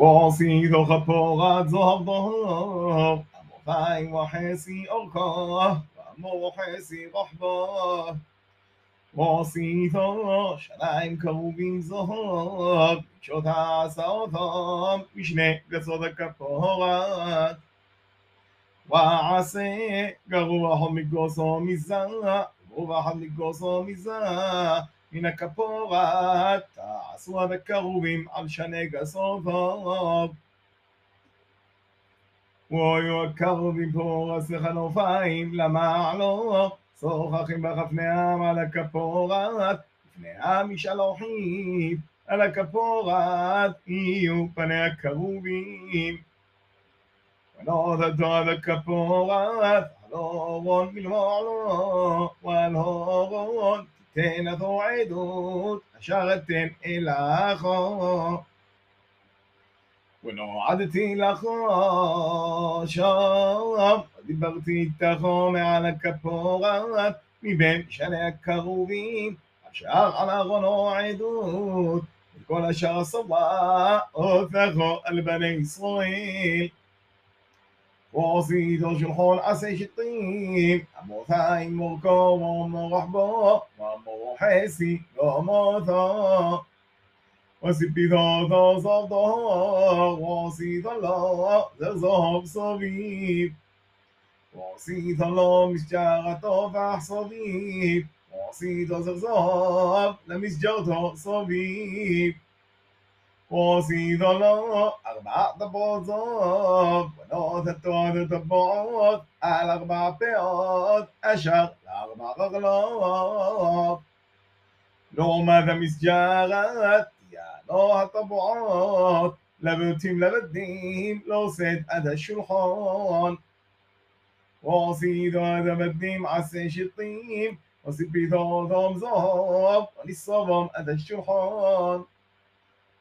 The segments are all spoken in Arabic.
وعصيت خبارة ظهرها فاي وحاسي أرقاه وموحاسي رحباه وعصيت شنايم كروبي زهر. شوتا سوثم مشني قصد كفارات وعسى قروح مقصة مزا قروح مقصة مزا من كفارات עד הקרובים על שני גסותיו. והיו הקרובים פורס וחנופיים למעלות, שוחחים בחפניהם על הכפורת, פניהם משלוחים, על הכפורת יהיו פני הקרובים. ונודתו עד הכפורת, על אורון מלמעלו, ועל אורון תן אתו עדות, אשר אתן אלכו. ונועדתי לכו שם, דיברתי איתכו מעל הכפורת, מבין שני הקרובים, אשר על ארונו עדות, וכל אשר סובה אותכו על בני ישראל. وسيد شرح عسي الطيب أبو ثاي مركا ومن رحبا ومن حسي ومثا وسبي ذا صفدها وسيد الله ذهب صبيب وسيد الله مشجعة فح صبيب. وسيد زغزاب لمشجعة صبيب. وصيد الله أربعة طبوزات ونوث التوان طبوعات على أربع بيات أشر لأربع أغلاط لو ماذا مسجارات يا نوها طبوعات لبتيم لبديم لو سيد أدى الشلحان وصيد أدى بديم عسين شطيم وسيد بيضا ضام زهر ولصبم أدى الشلحان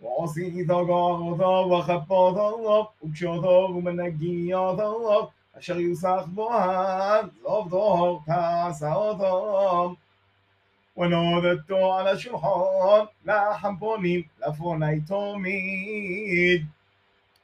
وعصيته غاوته وخبوته وكشوته ومنقيته أشر يوسخ بها زفته كاسوته ونودته على شرحان لا حنبوني لفونيتوميد